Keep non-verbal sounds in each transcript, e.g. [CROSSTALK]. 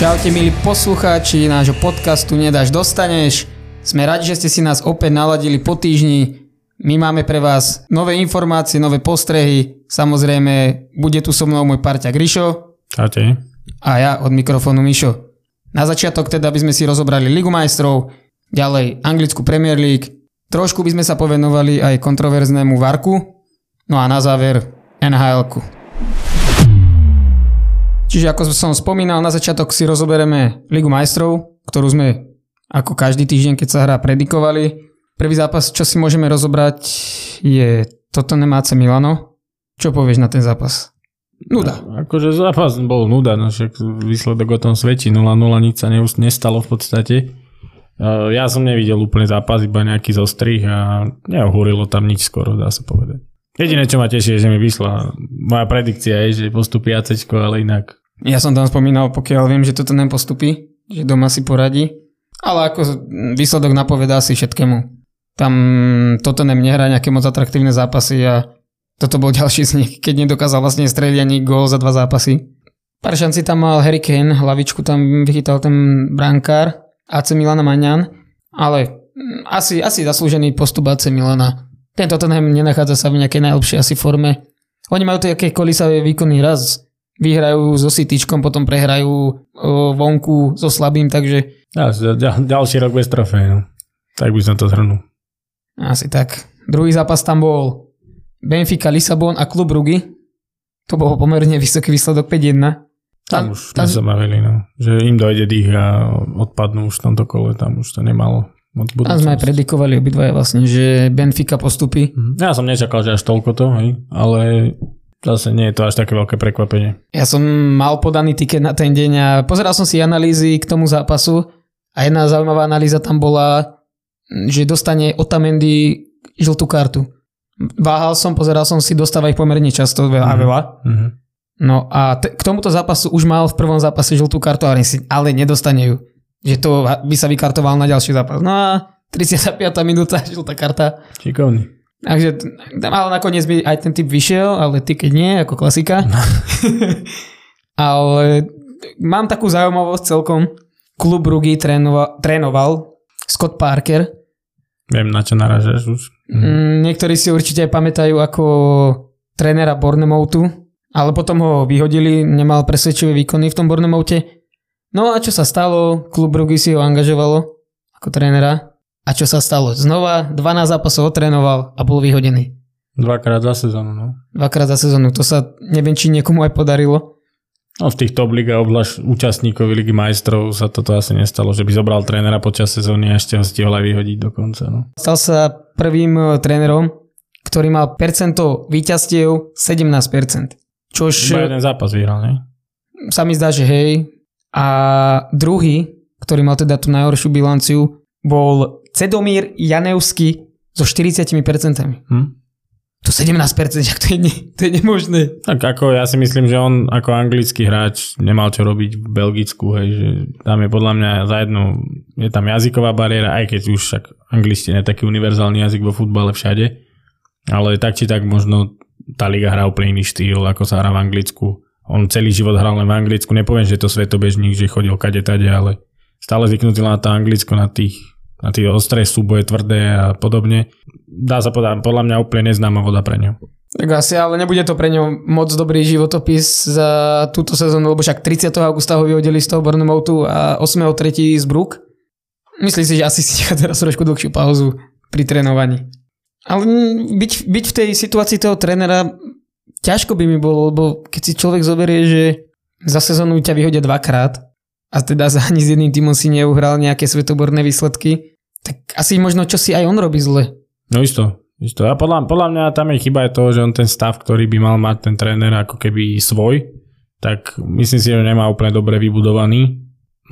Čaute milí poslucháči nášho podcastu Nedáš dostaneš. Sme radi, že ste si nás opäť naladili po týždni. My máme pre vás nové informácie, nové postrehy. Samozrejme, bude tu so mnou môj parťa Grišo. Čaute. A ja od mikrofónu Mišo. Na začiatok teda by sme si rozobrali Ligu majstrov, ďalej Anglickú Premier League, trošku by sme sa povenovali aj kontroverznému Varku, no a na záver nhl Čiže ako som spomínal, na začiatok si rozoberieme Ligu majstrov, ktorú sme ako každý týždeň, keď sa hrá, predikovali. Prvý zápas, čo si môžeme rozobrať, je Tottenham AC Milano. Čo povieš na ten zápas? Nuda. Akože zápas bol nuda, no však výsledok o tom svedčí 0-0, nič sa nestalo v podstate. Ja som nevidel úplne zápas, iba nejaký zostrih a neohúrilo tam nič skoro, dá sa povedať. Jediné, čo ma teší, je, že mi vyšla moja predikcia, je, že postupí AC, ale inak ja som tam spomínal, pokiaľ viem, že toto nepostupí, že doma si poradí. Ale ako výsledok napovedá si všetkému. Tam toto nem nehrá nejaké moc atraktívne zápasy a toto bol [LAUGHS] ďalší z nich, keď nedokázal vlastne streliť ani gól za dva zápasy. Pár šanci tam mal Harry Kane, hlavičku tam vychytal ten brankár AC Milana Maňan, ale asi, asi zaslúžený postup AC Milana. Tento Tottenham nenachádza sa v nejakej najlepšej asi forme. Oni majú to aké kolisavé výkony raz vyhrajú so Cityčkom, potom prehrajú vonku so slabým, takže... Ja, ďal, ďalší rok bez trofej, no. Tak by som to zhrnul. Asi tak. Druhý zápas tam bol Benfica, Lisabon a klub Rugy. To bol pomerne vysoký výsledok 5-1. Tam, tam už tam, sa bavili, no. Že im dojde dých a odpadnú už v tomto kole, tam už to nemalo moc A sme aj predikovali obidvaja vlastne, že Benfica postupí. Mhm. Ja som nečakal, že až toľko to, hej, ale Zase nie je to až také veľké prekvapenie. Ja som mal podaný tiket na ten deň a pozeral som si analýzy k tomu zápasu a jedna zaujímavá analýza tam bola, že dostane Otamendi žltú kartu. Váhal som, pozeral som si, dostáva ich pomerne často veľa mm-hmm. veľa. Mm-hmm. No a t- k tomuto zápasu už mal v prvom zápase žltú kartu, ale, si, ale nedostane ju. Že to by sa vykartoval na ďalší zápas. No a 35. minúta, [LAUGHS] žltá karta. Šikovný. Takže, ale nakoniec by aj ten typ vyšiel, ale ty keď nie, ako klasika. No. [LAUGHS] ale mám takú zaujímavosť celkom. Klub Rugy trénoval, trénoval Scott Parker. Viem, na čo naražaš už. Mm. Niektorí si určite aj pamätajú ako trénera Bornemoutu, ale potom ho vyhodili, nemal presvedčivé výkony v tom Bornemoute. No a čo sa stalo? Klub Rugy si ho angažovalo ako trénera a čo sa stalo? Znova 12 zápasov otrénoval a bol vyhodený. Dvakrát za sezónu, no. Dvakrát za sezónu. To sa neviem, či niekomu aj podarilo. No v tých top ligách, obzvlášť účastníkov Ligy majstrov sa toto asi nestalo, že by zobral trénera počas sezóny a ešte ho stihol aj vyhodiť dokonca. No. Stal sa prvým e, trénerom, ktorý mal percento výťastiev 17%. Čož... Iba jeden zápas vyhral, ne? Sa mi zdá, že hej. A druhý, ktorý mal teda tú najhoršiu bilanciu, bol Cedomír Janevsky so 40%. Hm? To 17%, ak to je, ne, to je nemožné. Tak ako ja si myslím, že on ako anglický hráč nemal čo robiť v Belgicku, hej, že tam je podľa mňa za jednu, je tam jazyková bariéra, aj keď už však angličtina je taký univerzálny jazyk vo futbale všade, ale tak či tak možno tá liga hrá úplne iný štýl, ako sa hrá v Anglicku. On celý život hral len v Anglicku, nepoviem, že je to svetobežník, že chodil kade tade, ale stále zvyknutý na to Anglicko, na tých na tie ostré súboje tvrdé a podobne. Dá sa povedať, podľa mňa úplne neznáma voda pre ňu. Tak asi, ale nebude to pre ňo moc dobrý životopis za túto sezónu, lebo však 30. augusta ho vyhodili z toho Bournemouthu a 8.3. z Brook. Myslím si, že asi si nechá teraz trošku dlhšiu pauzu pri trénovaní. Ale byť, byť v tej situácii toho trénera ťažko by mi bolo, lebo keď si človek zoberie, že za sezónu ťa vyhodia dvakrát a teda za ani s jedným týmom si neuhral nejaké svetoborné výsledky, tak asi možno čo si aj on robí zle. No isto, isto. A podľa, podľa mňa tam je chyba aj to, že on ten stav, ktorý by mal mať ten tréner ako keby svoj, tak myslím si, že nemá úplne dobre vybudovaný.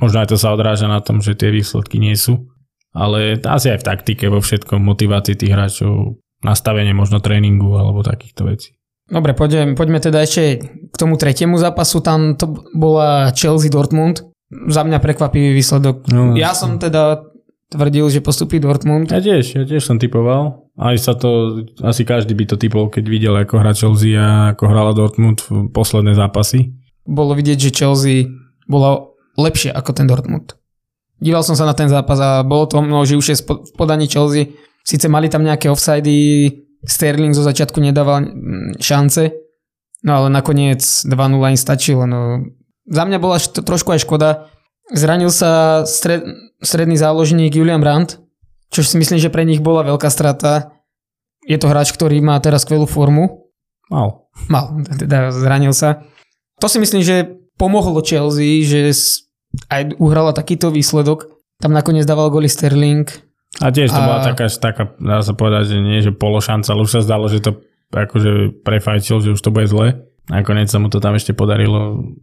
Možno aj to sa odráža na tom, že tie výsledky nie sú. Ale asi aj v taktike, vo všetkom, motivácii tých hráčov, nastavenie možno tréningu alebo takýchto vecí. Dobre, poďme, poďme teda ešte k tomu tretiemu zápasu. Tam to bola Chelsea Dortmund za mňa prekvapivý výsledok. No, ja som teda tvrdil, že postupí Dortmund. Ja tiež, ja tiež som typoval. Aj sa to, asi každý by to typol, keď videl, ako hra Chelsea a ako hrala Dortmund v posledné zápasy. Bolo vidieť, že Chelsea bola lepšie ako ten Dortmund. Díval som sa na ten zápas a bolo to mnoho živšie v podaní Chelsea. Sice mali tam nejaké offsidy, Sterling zo začiatku nedával mm, šance, no ale nakoniec 2-0 im stačilo. No, za mňa bola št- trošku aj škoda. Zranil sa stred, stredný záložník Julian Brandt, čo si myslím, že pre nich bola veľká strata. Je to hráč, ktorý má teraz skvelú formu. Mal. Mal, teda zranil sa. To si myslím, že pomohlo Chelsea, že aj uhrala takýto výsledok. Tam nakoniec dával goly Sterling. A tiež to a... bola taká, taká, dá sa povedať, že nie, že pološanca, ale už sa zdalo, že to akože prefajčil, že už to bude zle. Nakoniec sa mu to tam ešte podarilo.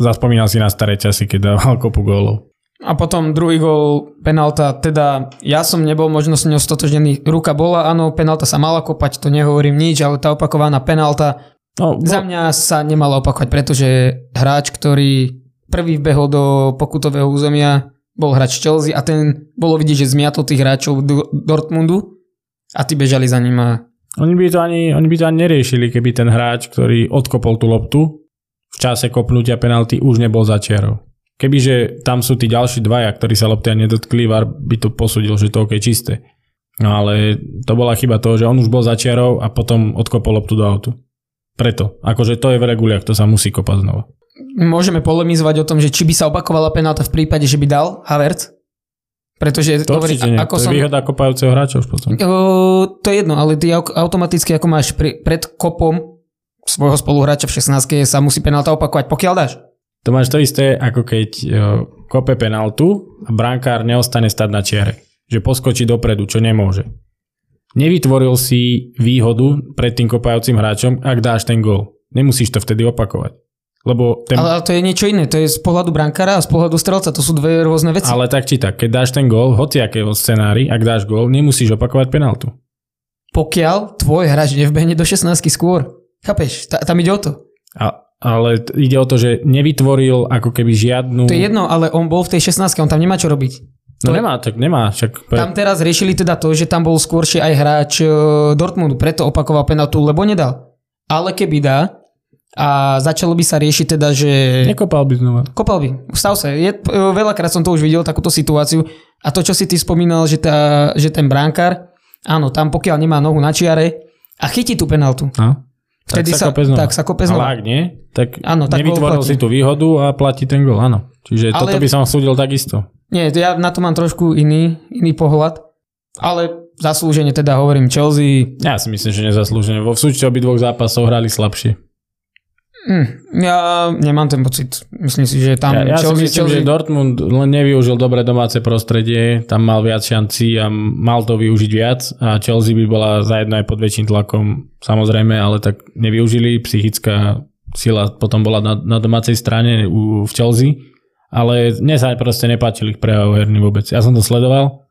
Zaspomínal si na staré časy, keď dával kopu gólov. A potom druhý gól, penalta, teda ja som nebol možno s ňou stotožnený. Ruka bola, áno, penalta sa mala kopať, to nehovorím nič, ale tá opakovaná penalta no, za mňa sa nemala opakovať, pretože hráč, ktorý prvý vbehol do pokutového územia, bol hráč Chelsea a ten bolo vidieť, že zmiatol tých hráčov do Dortmundu a tí bežali za ním a... Oni by, to ani, oni by to ani neriešili, keby ten hráč, ktorý odkopol tú loptu čase kopnutia penalty už nebol za čiarou. Kebyže tam sú tí ďalší dvaja, ktorí sa lopty nedotkli, VAR by to posudil, že to OK čisté. No ale to bola chyba toho, že on už bol za čiarou a potom odkopol loptu do autu. Preto. Akože to je v reguliach, to sa musí kopať znova môžeme polemizovať o tom, že či by sa opakovala penálta v prípade, že by dal Havertz. Pretože to hovorí, nie. ako to je som, výhoda kopajúceho hráča už potom. Uh, to je jedno, ale ty automaticky ako máš pri, pred kopom svojho spoluhráča v 16 sa musí penálta opakovať, pokiaľ dáš. To máš to isté, ako keď uh, kope penaltu a brankár neostane stať na čiare. Že poskočí dopredu, čo nemôže. Nevytvoril si výhodu pred tým kopajúcim hráčom, ak dáš ten gól. Nemusíš to vtedy opakovať. Lebo ten... ale, to je niečo iné, to je z pohľadu brankára a z pohľadu strelca, to sú dve rôzne veci. Ale tak či tak, keď dáš ten gól, hoci akého scenári, ak dáš gól, nemusíš opakovať penaltu. Pokiaľ tvoj hráč nevbehne do 16 skôr. Chápeš? Ta, tam ide o to. A, ale ide o to, že nevytvoril ako keby žiadnu... To je jedno, ale on bol v tej 16 on tam nemá čo robiť. No to nemá, tak nemá. Však. Tam teraz riešili teda to, že tam bol skôršie aj hráč e, Dortmundu, preto opakoval penaltu, lebo nedal. Ale keby dá, a začalo by sa riešiť teda, že... Nekopal by znova. Kopal by. Stav sa. Je, veľakrát som to už videl, takúto situáciu. A to, čo si ty spomínal, že, tá, že ten bránkar, áno, tam pokiaľ nemá nohu na čiare a chytí tú penaltu. No. Vtedy tak sa, sa kope znova. Tak sa kope znova. Ale ak nie, tak, áno, tak nevytvoril si tú výhodu a platí ten gol, áno. Čiže ale, toto by som súdil takisto. Nie, ja na to mám trošku iný, iný pohľad. Ale zaslúžene teda hovorím Chelsea. Ja si myslím, že nezaslúžene. Vo súčte obidvoch zápasov hrali slabšie. Mm, ja nemám ten pocit. Myslím si, že tam... Ja, ja Chelsea, si myslím, Chelsea... že Dortmund len nevyužil dobre domáce prostredie, tam mal viac šancí a mal to využiť viac a Chelsea by bola zajedno aj pod väčším tlakom, samozrejme, ale tak nevyužili. Psychická sila potom bola na, na domácej strane u, v Chelsea, ale mne sa proste nepáčil ich prejav herný vôbec. Ja som to sledoval,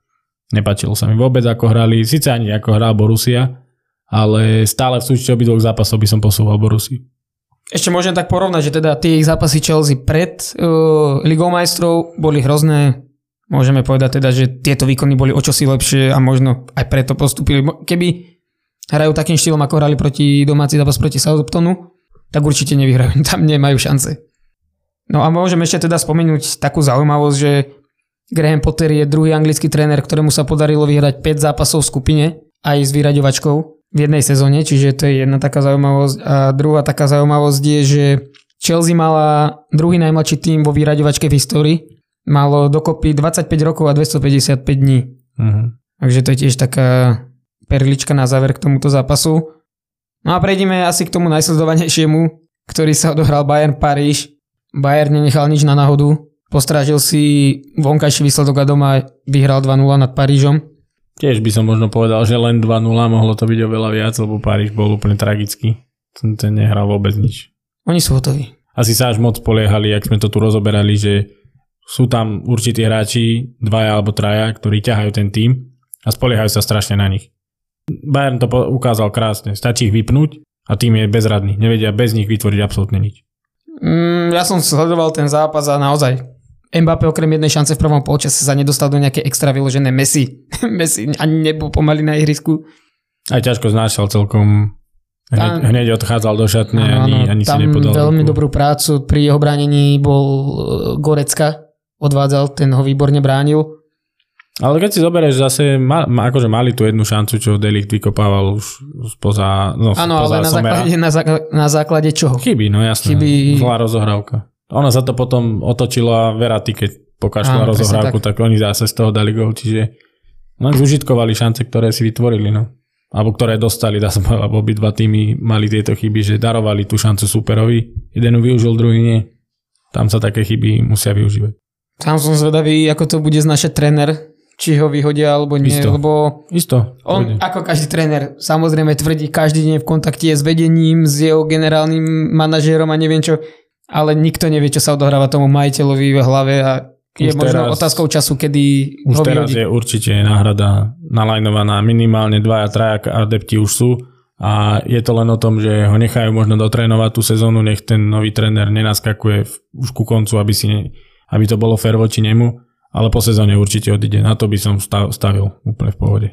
nepáčilo sa mi vôbec, ako hrali, síce ani ako hral Borussia, ale stále v súčte obidvoch zápasov by som posúval Borussia. Ešte môžem tak porovnať, že teda tie ich zápasy Chelsea pred uh, Ligou majstrov boli hrozné. Môžeme povedať teda, že tieto výkony boli o čosi lepšie a možno aj preto postupili. Keby hrajú takým štýlom, ako hrali proti domáci zápas proti Southamptonu, tak určite nevyhrajú. [LAUGHS] Tam nemajú šance. No a môžeme ešte teda spomenúť takú zaujímavosť, že Graham Potter je druhý anglický tréner, ktorému sa podarilo vyhrať 5 zápasov v skupine aj s vyraďovačkou v jednej sezóne, čiže to je jedna taká zaujímavosť. A druhá taká zaujímavosť je, že Chelsea mala druhý najmladší tým vo vyraďovačke v histórii. Malo dokopy 25 rokov a 255 dní. Uh-huh. Takže to je tiež taká perlička na záver k tomuto zápasu. No a prejdeme asi k tomu najsledovanejšiemu, ktorý sa odohral Bayern Paríž. Bayern nenechal nič na náhodu. Postrážil si vonkajší výsledok a doma vyhral 2-0 nad Parížom. Tiež by som možno povedal, že len 2-0 mohlo to byť oveľa viac, lebo Paríž bol úplne tragický. Ten, ten nehral vôbec nič. Oni sú hotoví. Asi sa až moc poliehali, ak sme to tu rozoberali, že sú tam určití hráči, dvaja alebo traja, ktorí ťahajú ten tým a spoliehajú sa strašne na nich. Bayern to ukázal krásne. Stačí ich vypnúť a tým je bezradný. Nevedia bez nich vytvoriť absolútne nič. Mm, ja som sledoval ten zápas a naozaj Mbappé okrem jednej šance v prvom polčase sa nedostal do nejaké extra vyložené Messi. [LAUGHS] Messi ani nebol pomaly na ihrisku. Aj ťažko znášal celkom Hneď, Tam- hneď odchádzal do šatne, Áno, ani, ani si tam nepodal veľmi ruku. dobrú prácu. Pri jeho bránení bol e, Gorecka, odvádzal, ten ho výborne bránil. Ale keď si zoberieš zase, ma, ma, akože mali tu jednu šancu, čo Delicht vykopával už spoza, no, Áno, ale na základe, na, základe, na základe čoho? Chyby, no jasné. Chyby- Zlá rozohrávka. Ono sa to potom otočilo a Verati, keď presne rozohrávku, tak. tak oni zase z toho dali gol, čiže len zužitkovali šance, ktoré si vytvorili, no. Alebo ktoré dostali, dá sa povedať, lebo obidva týmy mali tieto chyby, že darovali tú šancu superovi. Jeden ju využil, druhý nie. Tam sa také chyby musia využívať. Sám som zvedavý, ako to bude znašať tréner, či ho vyhodia alebo nie, Isto. lebo Isto. on, ako každý tréner, samozrejme tvrdí každý deň v kontakte s vedením, s jeho generálnym manažérom a neviem čo, ale nikto nevie, čo sa odohráva tomu majiteľovi v hlave a je Už možno teraz- otázkou času, kedy Už ho teraz vyhodí. je určite náhrada nalajnovaná, minimálne dvaja, traja adepti už sú a je to len o tom, že ho nechajú možno dotrénovať tú sezónu, nech ten nový tréner nenaskakuje už ku koncu, aby, si ne, aby to bolo fér voči nemu, ale po sezóne určite odíde. Na to by som stav, stavil úplne v pohode.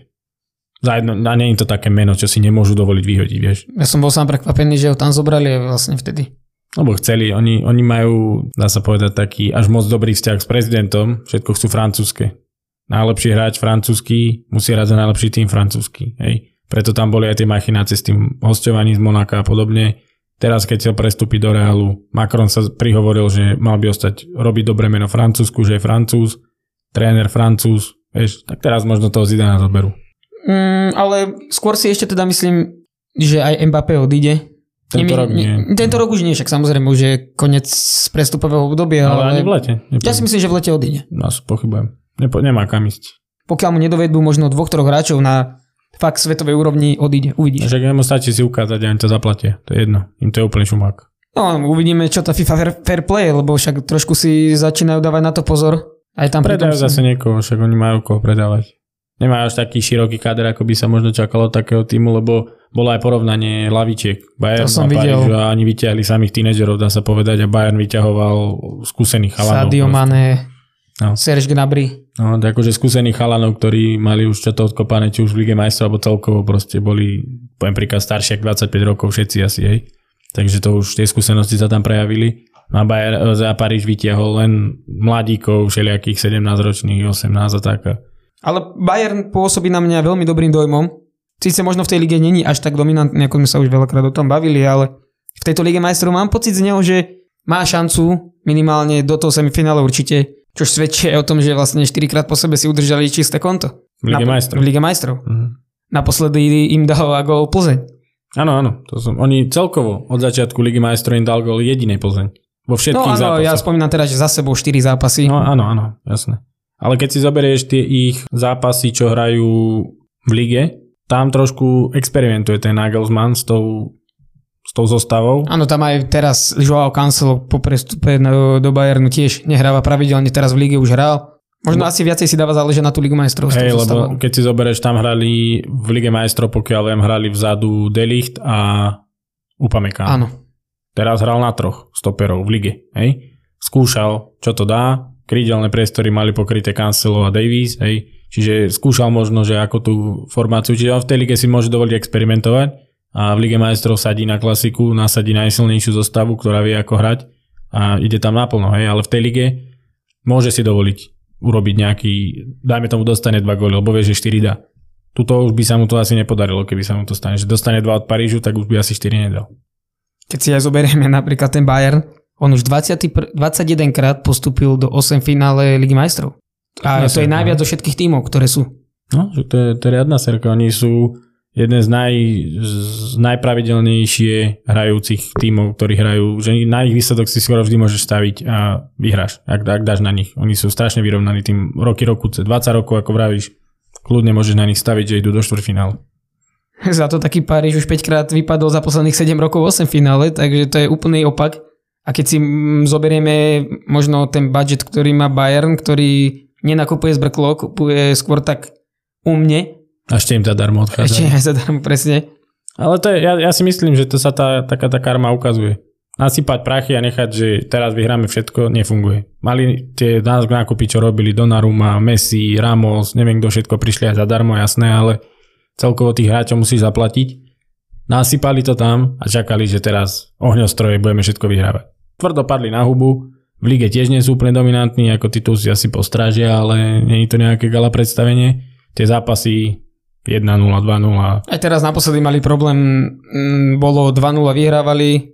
Za jedno, a nie je to také meno, čo si nemôžu dovoliť vyhodiť, vieš. Ja som bol sám prekvapený, že ho tam zobrali vlastne vtedy. Lebo chceli, oni, oni majú, dá sa povedať, taký až moc dobrý vzťah s prezidentom, všetko chcú francúzske. Najlepší hráč francúzsky musí hrať za najlepší tým francúzsky. Hej. Preto tam boli aj tie machinácie s tým hosťovaním z Monaka a podobne. Teraz, keď chcel prestúpiť do Realu, Macron sa prihovoril, že mal by ostať robiť dobre meno Francúzsku, že je Francúz, tréner Francúz, vieš, tak teraz možno toho Zidana zoberú. Mm, ale skôr si ešte teda myslím, že aj Mbappé odíde. Tento mi- rok nie. Tento rok už nie, však samozrejme už je koniec prestupového obdobia, Ale, ale, ani v lete. ja si myslím, že v lete odíde. No, pochybujem. Nepo, nemá kam ísť. Pokiaľ mu nedovedú možno dvoch, troch hráčov na fakt svetovej úrovni, odíde, uvidíš. Však jemu stačí si ukázať a im to zaplatia. To je jedno. Im to je úplne šumák. No, uvidíme, čo tá FIFA fair, fair play, lebo však trošku si začínajú dávať na to pozor. Aj tam Predajú zase niekoho, však oni majú koho predávať. Nemajú až taký široký kader, ako by sa možno čakalo takého týmu, lebo bolo aj porovnanie lavičiek. Bayern To som a Paríž videl. a ani vyťahli samých tínedžerov, dá sa povedať, a Bayern vyťahoval skúsených chalanov. Sadio. Mane, No. Serge Gnabry. No, akože skúsených chalanov, ktorí mali už čo to odkopané, či už v Lige majstrov, alebo celkovo proste boli, poviem príklad, staršie ako 25 rokov, všetci asi, hej. Takže to už tie skúsenosti sa tam prejavili. No a Bayern, za Paríž vytiahol len mladíkov, všelijakých 17 ročných, 18 a tak. Ale Bayern pôsobí na mňa veľmi dobrým dojmom. Síce možno v tej lige není až tak dominantný, ako sme sa už veľakrát o tom bavili, ale v tejto lige majstrov mám pocit z neho, že má šancu minimálne do toho semifinále určite, čo svedčí o tom, že vlastne 4 krát po sebe si udržali čisté konto. V Lige majstrov. V Lige majstrov. Mhm. Naposledy im dal gol Plzeň. Áno, áno. To som, oni celkovo od začiatku Ligy majstrov im dal gol jedinej Plzeň. Vo No všetkých áno, zápasoch. ja spomínam teraz, že za sebou 4 zápasy. No áno, áno, jasné. Ale keď si zoberieš tie ich zápasy, čo hrajú v lige, tam trošku experimentuje ten Nagelsmann s tou, s tou zostavou. Áno, tam aj teraz Joao Cancelo po prestupe do, Bayernu tiež nehráva pravidelne, teraz v lige už hral. Možno asi viacej si dáva záležať na tú Ligu majstrov. Hej, lebo keď si zoberieš, tam hrali v Lige majstrov, pokiaľ viem, hrali vzadu Delicht a Upamecano. Áno. Teraz hral na troch stoperov v lige. Hej? Skúšal, čo to dá. Krídelné priestory mali pokryté Cancelo a Davies. Hej? Čiže skúšal možno, že ako tú formáciu. Čiže on v tej lige si môže dovoliť experimentovať a v Lige majstrov sadí na klasiku, nasadí najsilnejšiu zostavu, ktorá vie ako hrať a ide tam naplno. Hej? Ale v tej lige môže si dovoliť urobiť nejaký, dajme tomu dostane dva góly, lebo vie, že 4 dá. Tuto už by sa mu to asi nepodarilo, keby sa mu to stane. Že dostane dva od Parížu, tak už by asi 4 nedal. Keď si aj zoberieme napríklad ten Bayern, on už 20, 21 krát postúpil do 8 finále Ligy majstrov. A to je najviac zo všetkých tímov, ktoré sú. No, to je, to je riadna serka. Oni sú jeden z, naj, z najpravidelnejšie hrajúcich tímov, ktorí hrajú, že na ich výsledok si skoro vždy môžeš staviť a vyhráš, ak, ak dáš na nich. Oni sú strašne vyrovnaní tým roky, roku, 20 rokov, ako vravíš, kľudne môžeš na nich staviť, že idú do štvrťfinále. Za to taký Paríž už 5 krát vypadol za posledných 7 rokov v 8 finále, takže to je úplný opak. A keď si zoberieme možno ten budget, ktorý má Bayern, ktorý nenakupuje z brklo, kupuje skôr tak umne, A ešte im tá darmo odchádza. ešte aj zadarmo presne. Ale to je, ja, ja si myslím, že to sa tá, taká tá karma ukazuje. Nasypať prachy a nechať, že teraz vyhráme všetko, nefunguje. Mali tie nákupy, čo robili Donnarumma, Messi, Ramos, neviem kto všetko prišli aj zadarmo, jasné, ale celkovo tých hráčov musíš zaplatiť. nasypali to tam a čakali, že teraz ohňostroje budeme všetko vyhrávať. Tvrdo padli na hubu, v lige tiež nie sú úplne dominantní, ako titul si asi postrážia, ale nie je to nejaké gala predstavenie. Tie zápasy 1-0, 2-0. Aj teraz naposledy mali problém, mm, bolo 2-0 vyhrávali,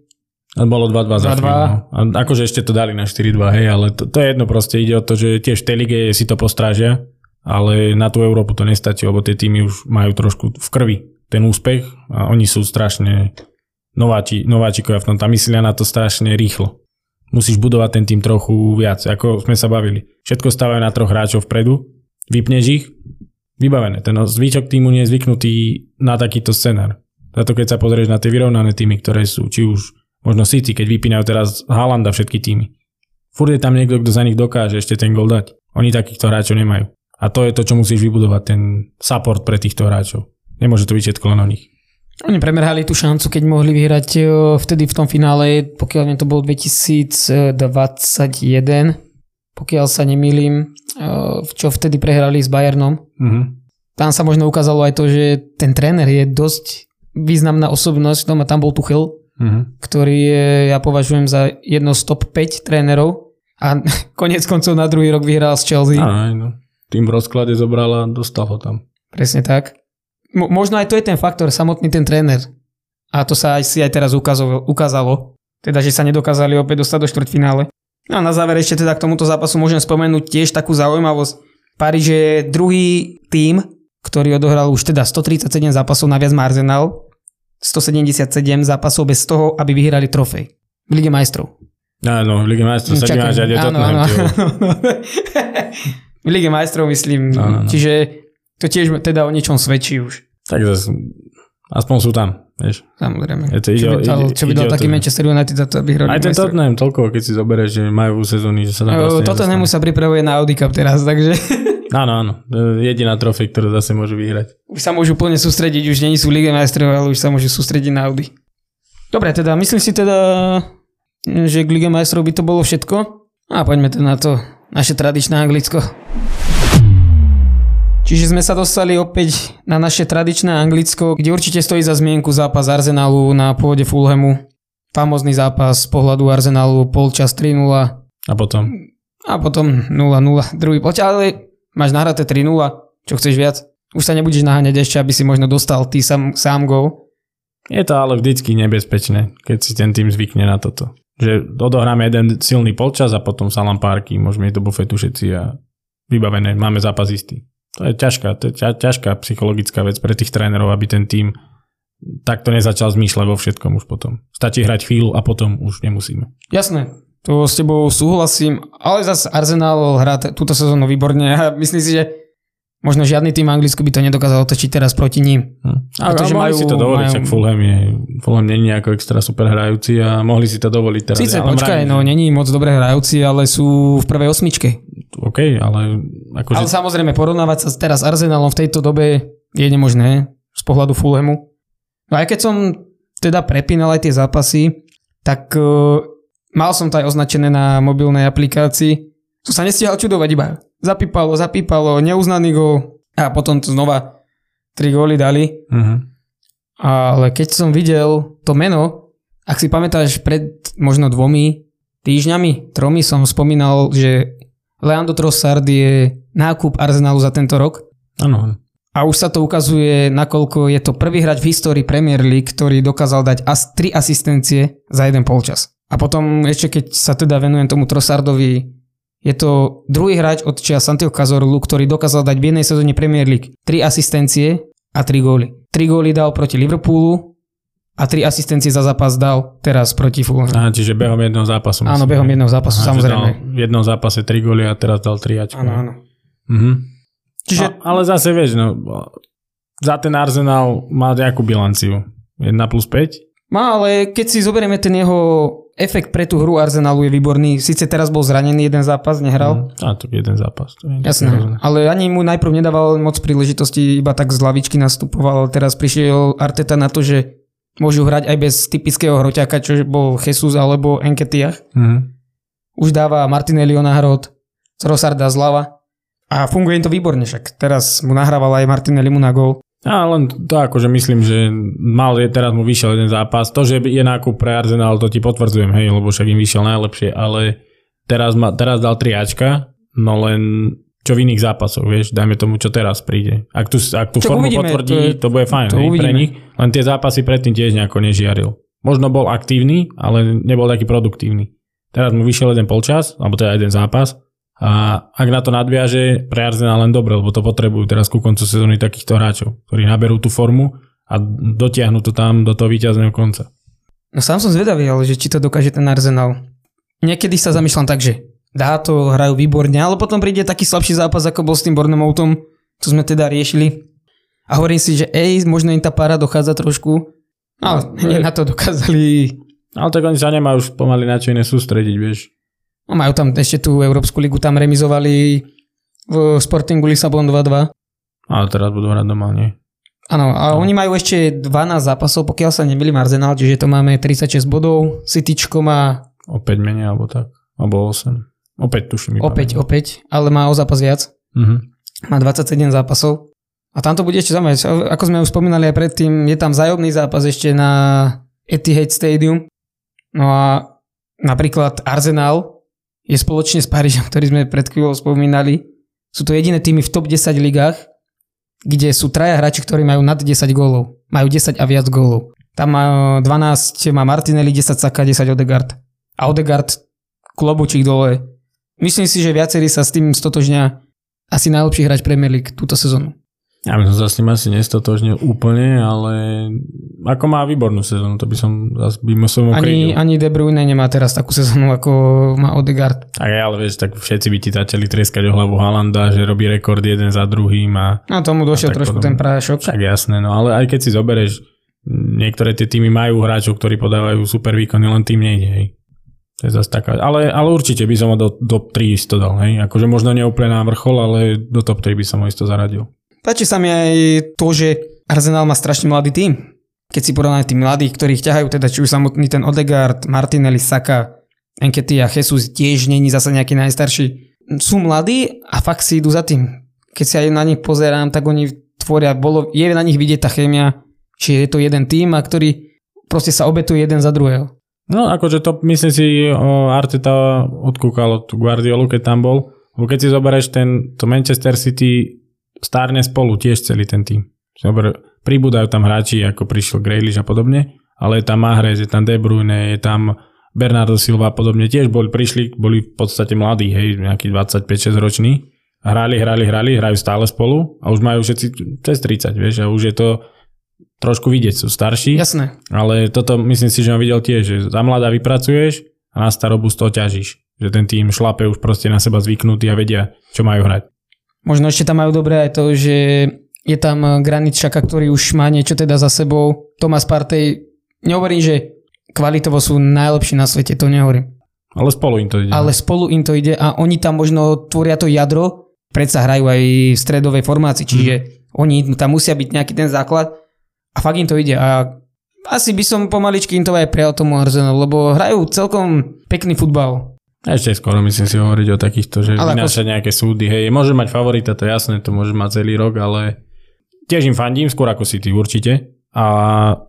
A bolo 2-2 za 2:2. chvíľu. no. A akože ešte to dali na 4-2, hej, ale to, to je jedno proste, ide o to, že tiež v tej lige si to postrážia, ale na tú Európu to nestačí, lebo tie týmy už majú trošku v krvi ten úspech a oni sú strašne nováči, nováčikovia v tom, tam myslia na to strašne rýchlo. Musíš budovať ten tým trochu viac, ako sme sa bavili. Všetko stávajú na troch hráčov vpredu, vypneš ich, vybavené. Ten zvyčok týmu nie je zvyknutý na takýto scenár. Zato keď sa pozrieš na tie vyrovnané týmy, ktoré sú, či už možno City, keď vypínajú teraz Haalanda všetky týmy. Furt je tam niekto, kto za nich dokáže ešte ten gol dať. Oni takýchto hráčov nemajú. A to je to, čo musíš vybudovať, ten support pre týchto hráčov. Nemôže to byť všetko len o nich. Oni premerhali tú šancu, keď mohli vyhrať e, vtedy v tom finále, pokiaľ viem, to bol 2021, pokiaľ sa nemýlim, e, čo vtedy prehrali s Bayernom. Mhm. Tam sa možno ukázalo aj to, že ten tréner je dosť významná osobnosť, no a tam bol Tuchel, Mhm. ktorý je, ja považujem za jedno z top 5 trénerov a [LAUGHS] konec koncov na druhý rok vyhral s Chelsea. Aj no. Tým v rozklade zobral a dostal ho tam. Presne tak. Mo- možno aj to je ten faktor, samotný ten tréner. A to sa aj si aj teraz ukázalo, ukázalo. Teda, že sa nedokázali opäť dostať do štvrťfinále. No a na záver ešte teda k tomuto zápasu môžem spomenúť tiež takú zaujímavosť. Paríž je druhý tím, ktorý odohral už teda 137 zápasov, naviac má Arsenal. 177 zápasov bez toho, aby vyhrali trofej. V Lige majstrov. Áno, v Lige majstrov sa je Áno, Tottenham. [LAUGHS] v Lige majstrov myslím. Áno, áno. Čiže to tiež teda o niečom svedčí už. Tak zase, aspoň sú tam, vieš. Samozrejme. Je to čo, ide by o- dal, ide- čo by dal to, taký že- Manchester United za to, aby hrali Aj ten? Tottenham toľko, keď si zoberieš, že majú sezóny, že sa tam proste Tottenhamu sa pripravuje na Audi Cup teraz, takže [LAUGHS] Áno, áno. To je Jediná trofej, ktorú zase môžu vyhrať. už sa môžu plne sústrediť, už nie sú Lige majstrov, ale už sa môžu sústrediť na Audi. Dobre, teda myslím si teda, že k Lige majstrov by to bolo všetko. A poďme teda na to naše tradičné Anglicko. Čiže sme sa dostali opäť na naše tradičné Anglicko, kde určite stojí za zmienku zápas Arsenalu na pôde Fulhamu. Famózny zápas z pohľadu Arsenalu, polčas 3-0 A potom? a potom 0-0 druhý polčas, ale máš nahraté 3-0, čo chceš viac? Už sa nebudeš naháňať ešte, aby si možno dostal ty sám, sám gol. Je to ale vždycky nebezpečné, keď si ten tým zvykne na toto. Že odohráme jeden silný polčas a potom salam párky, môžeme ísť do bufetu všetci a vybavené, máme zápas istý. To je ťažká, to je ťa, ťažká psychologická vec pre tých trénerov, aby ten tým takto nezačal zmýšľať vo všetkom už potom. Stačí hrať chvíľu a potom už nemusíme. Jasné, to s tebou súhlasím, ale zase Arsenal hrá t- túto sezónu výborne a [LAUGHS] myslím si, že možno žiadny tým v Anglicku by to nedokázal otočiť teraz proti ním. Hm. Pretože A, Pretože majú- si to dovoliť, majú- Fulham, je, Fulham není nejako extra super hrajúci a mohli si to dovoliť teraz. Sice, počkaj, no není moc dobre hrajúci, ale sú v prvej osmičke. OK, ale akože... Ale samozrejme, porovnávať sa teraz s Arsenalom v tejto dobe je nemožné z pohľadu Fulhamu. No aj keď som teda prepínal aj tie zápasy, tak uh, mal som to aj označené na mobilnej aplikácii. Som sa nestihal čudovať iba. Zapípalo, zapípalo, neuznaný gól a potom to znova tri góly dali. Uh-huh. Ale keď som videl to meno, ak si pamätáš pred možno dvomi týždňami, tromi som spomínal, že Leandro Trossard je nákup Arsenalu za tento rok Áno, a už sa to ukazuje, nakoľko je to prvý hráč v histórii Premier League, ktorý dokázal dať as- tri asistencie za jeden polčas. A potom ešte keď sa teda venujem tomu Trossardovi, je to druhý hráč od čia Santiago Cazorlu, ktorý dokázal dať v jednej sezóne Premier League tri asistencie a tri góly. Tri góly dal proti Liverpoolu a tri asistencie za zápas dal teraz proti Fulhamu. Á, čiže behom jedného zápasu. Áno, behom jedného zápasu, Aha, samozrejme. V jednom zápase 3 góly a teraz dal 3 ačko. Áno, áno. Mhm. Čiže A, ale zase vieš, no, za ten Arsenal má nejakú bilanciu. 1 plus 5? Má, ale keď si zoberieme ten jeho efekt pre tú hru Arsenalu je výborný. Sice teraz bol zranený jeden zápas, nehral. Mm. A to je jeden zápas. To je Jasné, ale ani mu najprv nedával moc príležitosti, iba tak z lavičky nastupoval. Teraz prišiel Arteta na to, že môžu hrať aj bez typického hroťaka, čo bol Jesus alebo Enketiah. Mhm. Už dáva Martinelli na hrot, Trossarda zľava a funguje im to výborne však. Teraz mu nahrával aj Martinelli mu na gol. A len to akože myslím, že mal je, teraz mu vyšiel jeden zápas. To, že je nákup pre Arsenal, to ti potvrdzujem, hej, lebo však im vyšiel najlepšie, ale teraz, ma, teraz dal 3 Ačka, no len čo v iných zápasoch, vieš, dajme tomu, čo teraz príde. Ak tu, ak tú formu uvidíme, potvrdí, to, je, to bude fajn to hej, pre nich, len tie zápasy predtým tiež nejako nežiaril. Možno bol aktívny, ale nebol taký produktívny. Teraz mu vyšiel jeden polčas, alebo teda jeden zápas a ak na to nadviaže, pre Arsenal len dobre, lebo to potrebujú teraz ku koncu sezóny takýchto hráčov, ktorí naberú tú formu a dotiahnu to tam do toho víťazného konca. No sám som zvedavý, ale že či to dokáže ten Arsenal. Niekedy sa zamýšľam tak, že dá to, hrajú výborne, ale potom príde taký slabší zápas, ako bol s tým Bournemouthom, čo sme teda riešili. A hovorím si, že ej, možno im tá pára dochádza trošku, ale nie na to dokázali. Ale tak oni sa nemajú už pomaly na čo iné sústrediť, vieš. No, majú tam ešte tú Európsku ligu, tam remizovali v Sportingu Lisabon 2-2. Ale teraz budú hrať doma, nie? Áno, a no. oni majú ešte 12 zápasov, pokiaľ sa nemýlim Arsenal, čiže to máme 36 bodov, Cityčko má... O 5 menej, alebo tak, alebo 8. Opäť tuším. Opäť, pamäť. opäť, ale má o zápas viac. Uh-huh. Má 27 zápasov. A tam to bude ešte zaujímavé. Ako sme už spomínali aj predtým, je tam zájomný zápas ešte na Etihad Stadium. No a napríklad Arsenal je spoločne s Parížom, [LAUGHS] ktorý sme pred chvíľou spomínali. Sú to jediné týmy v top 10 ligách, kde sú traja hráči, ktorí majú nad 10 gólov. Majú 10 a viac gólov. Tam má 12, má Martinelli, 10 Saka, 10 Odegaard. A Odegaard klobučík dole. Myslím si, že viacerí sa s tým stotožňa asi najlepší hráč Premier League túto sezónu. Ja by som sa s tým asi nestotožnil úplne, ale ako má výbornú sezónu, to by som by som ani, ani De Bruyne nemá teraz takú sezónu, ako má Odegaard. Tak ale vieš, tak všetci by ti začali trieskať o hlavu Halanda, že robí rekord jeden za druhým a... A tomu došiel a trošku podobne. ten prášok. Tak jasné, no ale aj keď si zoberieš, niektoré tie týmy majú hráčov, ktorí podávajú super výkony, len tým nejde, hej. To je zase taká, ale, ale určite by som ho do, do 3 isto dal, hej. Akože možno neúplne na vrchol, ale do top 3 by som ho isto zaradil. Páči sa mi aj to, že Arsenal má strašne mladý tým. Keď si porovnáme tých mladých, ktorých ťahajú, teda či už samotný ten Odegaard, Martinelli, Saka, Enketia, Jesus tiež není zase nejaký najstarší. Sú mladí a fakt si idú za tým. Keď sa aj na nich pozerám, tak oni tvoria, bolo, je na nich vidieť tá chémia, či je to jeden tým a ktorý proste sa obetuje jeden za druhého. No akože to myslím si o Arteta odkúkal od Guardiolu, keď tam bol. Bo keď si zoberieš ten, to Manchester City stárne spolu tiež celý ten tým. Pribúdajú tam hráči, ako prišiel Grealish a podobne, ale je tam Mahrez, je tam De Bruyne, je tam Bernardo Silva a podobne, tiež boli, prišli, boli v podstate mladí, hej, nejaký 25-6 roční. Hrali, hrali, hrali, hrajú stále spolu a už majú všetci cez 30, vieš, a už je to trošku vidieť, sú starší. Jasné. Ale toto myslím si, že on videl tiež, že za mladá vypracuješ a na starobu z toho ťažíš. Že ten tým šlape už proste na seba zvyknutý a vedia, čo majú hrať. Možno ešte tam majú dobré aj to, že je tam Granit Šaka, ktorý už má niečo teda za sebou. Tomas Partey, nehovorím, že kvalitovo sú najlepší na svete, to nehovorím. Ale spolu im to ide. Ale spolu im to ide a oni tam možno tvoria to jadro, predsa hrajú aj v stredovej formácii, čiže mm. oni tam musia byť nejaký ten základ a fakt im to ide a asi by som pomaličky im to aj prijal tomu Arsenalu, lebo hrajú celkom pekný futbal. Ešte skoro myslím si hovoriť o takýchto, že ale vynášať ako... nejaké súdy. Hej, môže mať favorita, to je jasné, to môže mať celý rok, ale tiež im fandím, skôr ako si ty určite. A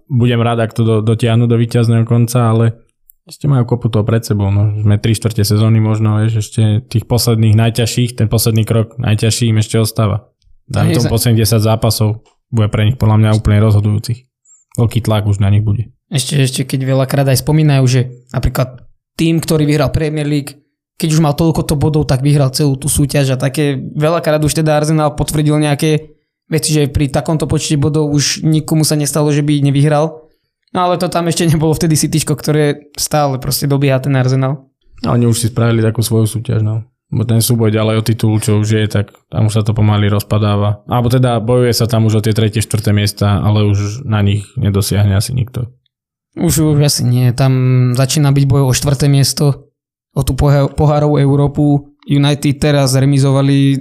budem rád, ak to do, dotiahnu do víťazného konca, ale ešte majú kopu toho pred sebou. No. Sme 3 čtvrte sezóny možno, vieš, ešte tých posledných najťažších, ten posledný krok najťažší im ešte ostáva. Dám tomu posledných 10 zápasov, bude pre nich podľa mňa úplne rozhodujúcich. Veľký tlak už na nich bude. Ešte, ešte keď veľakrát aj spomínajú, že napríklad tým, ktorý vyhral Premier League, keď už mal toľko to bodov, tak vyhral celú tú súťaž a také veľakrát už teda Arsenal potvrdil nejaké veci, že pri takomto počte bodov už nikomu sa nestalo, že by nevyhral. No ale to tam ešte nebolo vtedy Cityčko, ktoré stále proste dobieha ten Arsenal. A oni už si spravili takú svoju súťaž, no. Bo ten súboj ďalej o titul, čo už je, tak tam už sa to pomaly rozpadáva. Alebo teda bojuje sa tam už o tie tretie, štvrté miesta, ale už na nich nedosiahne asi nikto. Už, už asi nie. Tam začína byť boj o štvrté miesto, o tú pohárovú Európu. United teraz remizovali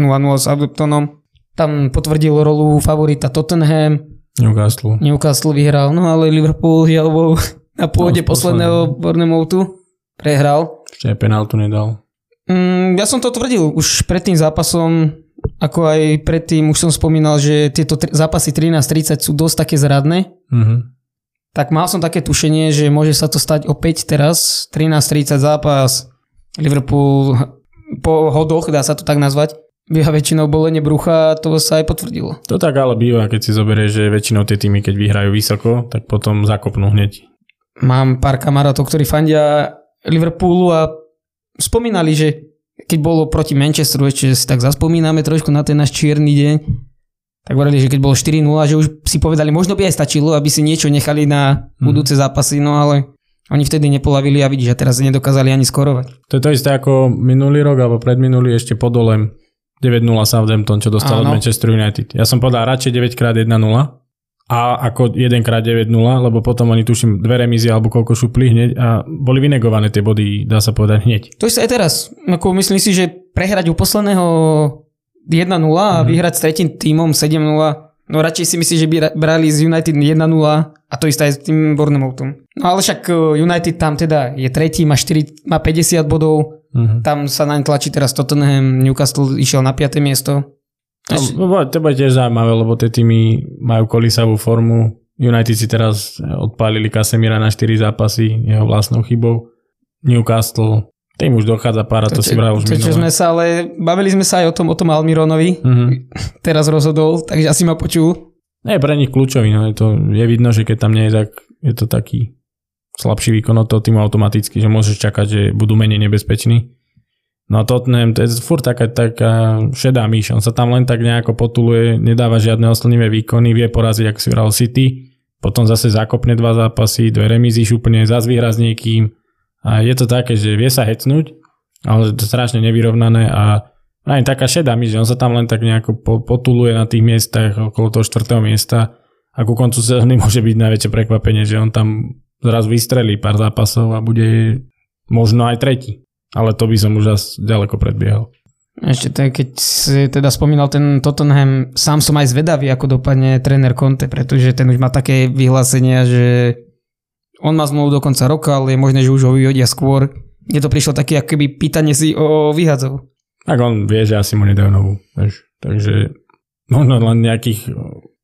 0-0 s Abdoptonom. Tam potvrdil rolu favorita Tottenham. Newcastle. Newcastle vyhral, no ale Liverpool bol [LAUGHS] na pôde no, posledného Bournemouthu prehral. Ešte aj penáltu nedal. Mm, ja som to tvrdil už pred tým zápasom, ako aj predtým už som spomínal, že tieto tr- zápasy 13-30 sú dosť také zradné, Mhm. tak mal som také tušenie, že môže sa to stať opäť teraz, 13-30 zápas, Liverpool po hodoch, dá sa to tak nazvať, Bieha väčšinou bolenie brucha, to sa aj potvrdilo. To tak ale býva, keď si zoberieš, že väčšinou tie týmy, keď vyhrajú vysoko, tak potom zakopnú hneď. Mám pár kamarátov, ktorí fandia Liverpoolu a spomínali, že keď bolo proti Manchesteru, ešte si tak zaspomíname trošku na ten náš čierny deň, tak hovorili, že keď bolo 4-0, že už si povedali, možno by aj stačilo, aby si niečo nechali na budúce zápasy, no ale oni vtedy nepolavili a vidíš, a teraz nedokázali ani skorovať. To je to isté ako minulý rok alebo predminulý ešte pod dolem 9-0 Southampton, čo dostal Áno. od Manchester United. Ja som povedal radšej 9x1-0 a ako 1x9-0, lebo potom oni tuším dve remízy alebo koľko šupli hneď a boli vynegované tie body, dá sa povedať hneď. To je aj teraz. Ako myslím si, že prehrať u posledného 1-0 a vyhrať s tretím tímom 7-0, no radšej si myslíš, že by ra- brali z United 1-0 a to isté aj s tým Bournemouthom. No ale však uh, United tam teda je tretí, má, 4, má 50 bodov, Mhm. tam sa naň tlačí teraz Tottenham, Newcastle išiel na 5. miesto. No, bo- to bude tiež zaujímavé, lebo tie týmy majú kolisavú formu. United si teraz odpálili Casemira na 4 zápasy jeho vlastnou chybou. Newcastle, tým už dochádza pára, to, si bral už to, čo sme sa, ale bavili sme sa aj o tom, o tom Almironovi, Mhm. [LAUGHS] teraz rozhodol, takže asi ma počul. Nie pre nich kľúčový, no je, to, je vidno, že keď tam nie je, tak je to taký slabší výkon od toho týmu automaticky, že môžeš čakať, že budú menej nebezpeční. No a Tottenham, to je furt taká, taká šedá myš, on sa tam len tak nejako potuluje, nedáva žiadne oslnivé výkony, vie poraziť, ako si hral City, potom zase zakopne dva zápasy, dve remízy šupne, zase vyhra s niekým. A je to také, že vie sa hecnúť, ale to strašne nevyrovnané a aj taká šedá myš, že on sa tam len tak nejako po- potuluje na tých miestach okolo toho štvrtého miesta a ku koncu sezóny [LAUGHS] môže byť najväčšie prekvapenie, že on tam zrazu vystrelí pár zápasov a bude možno aj tretí. Ale to by som už zase ďaleko predbiehal. Ešte tak, keď si teda spomínal ten Tottenham, sám som aj zvedavý, ako dopadne tréner Conte, pretože ten už má také vyhlásenia, že on má zmluvu do konca roka, ale je možné, že už ho vyhodia skôr. Mne to prišlo také, ako keby pýtanie si o vyhadzov. Tak on vie, že asi mu nedajú novú. Vieš. Takže možno len nejakých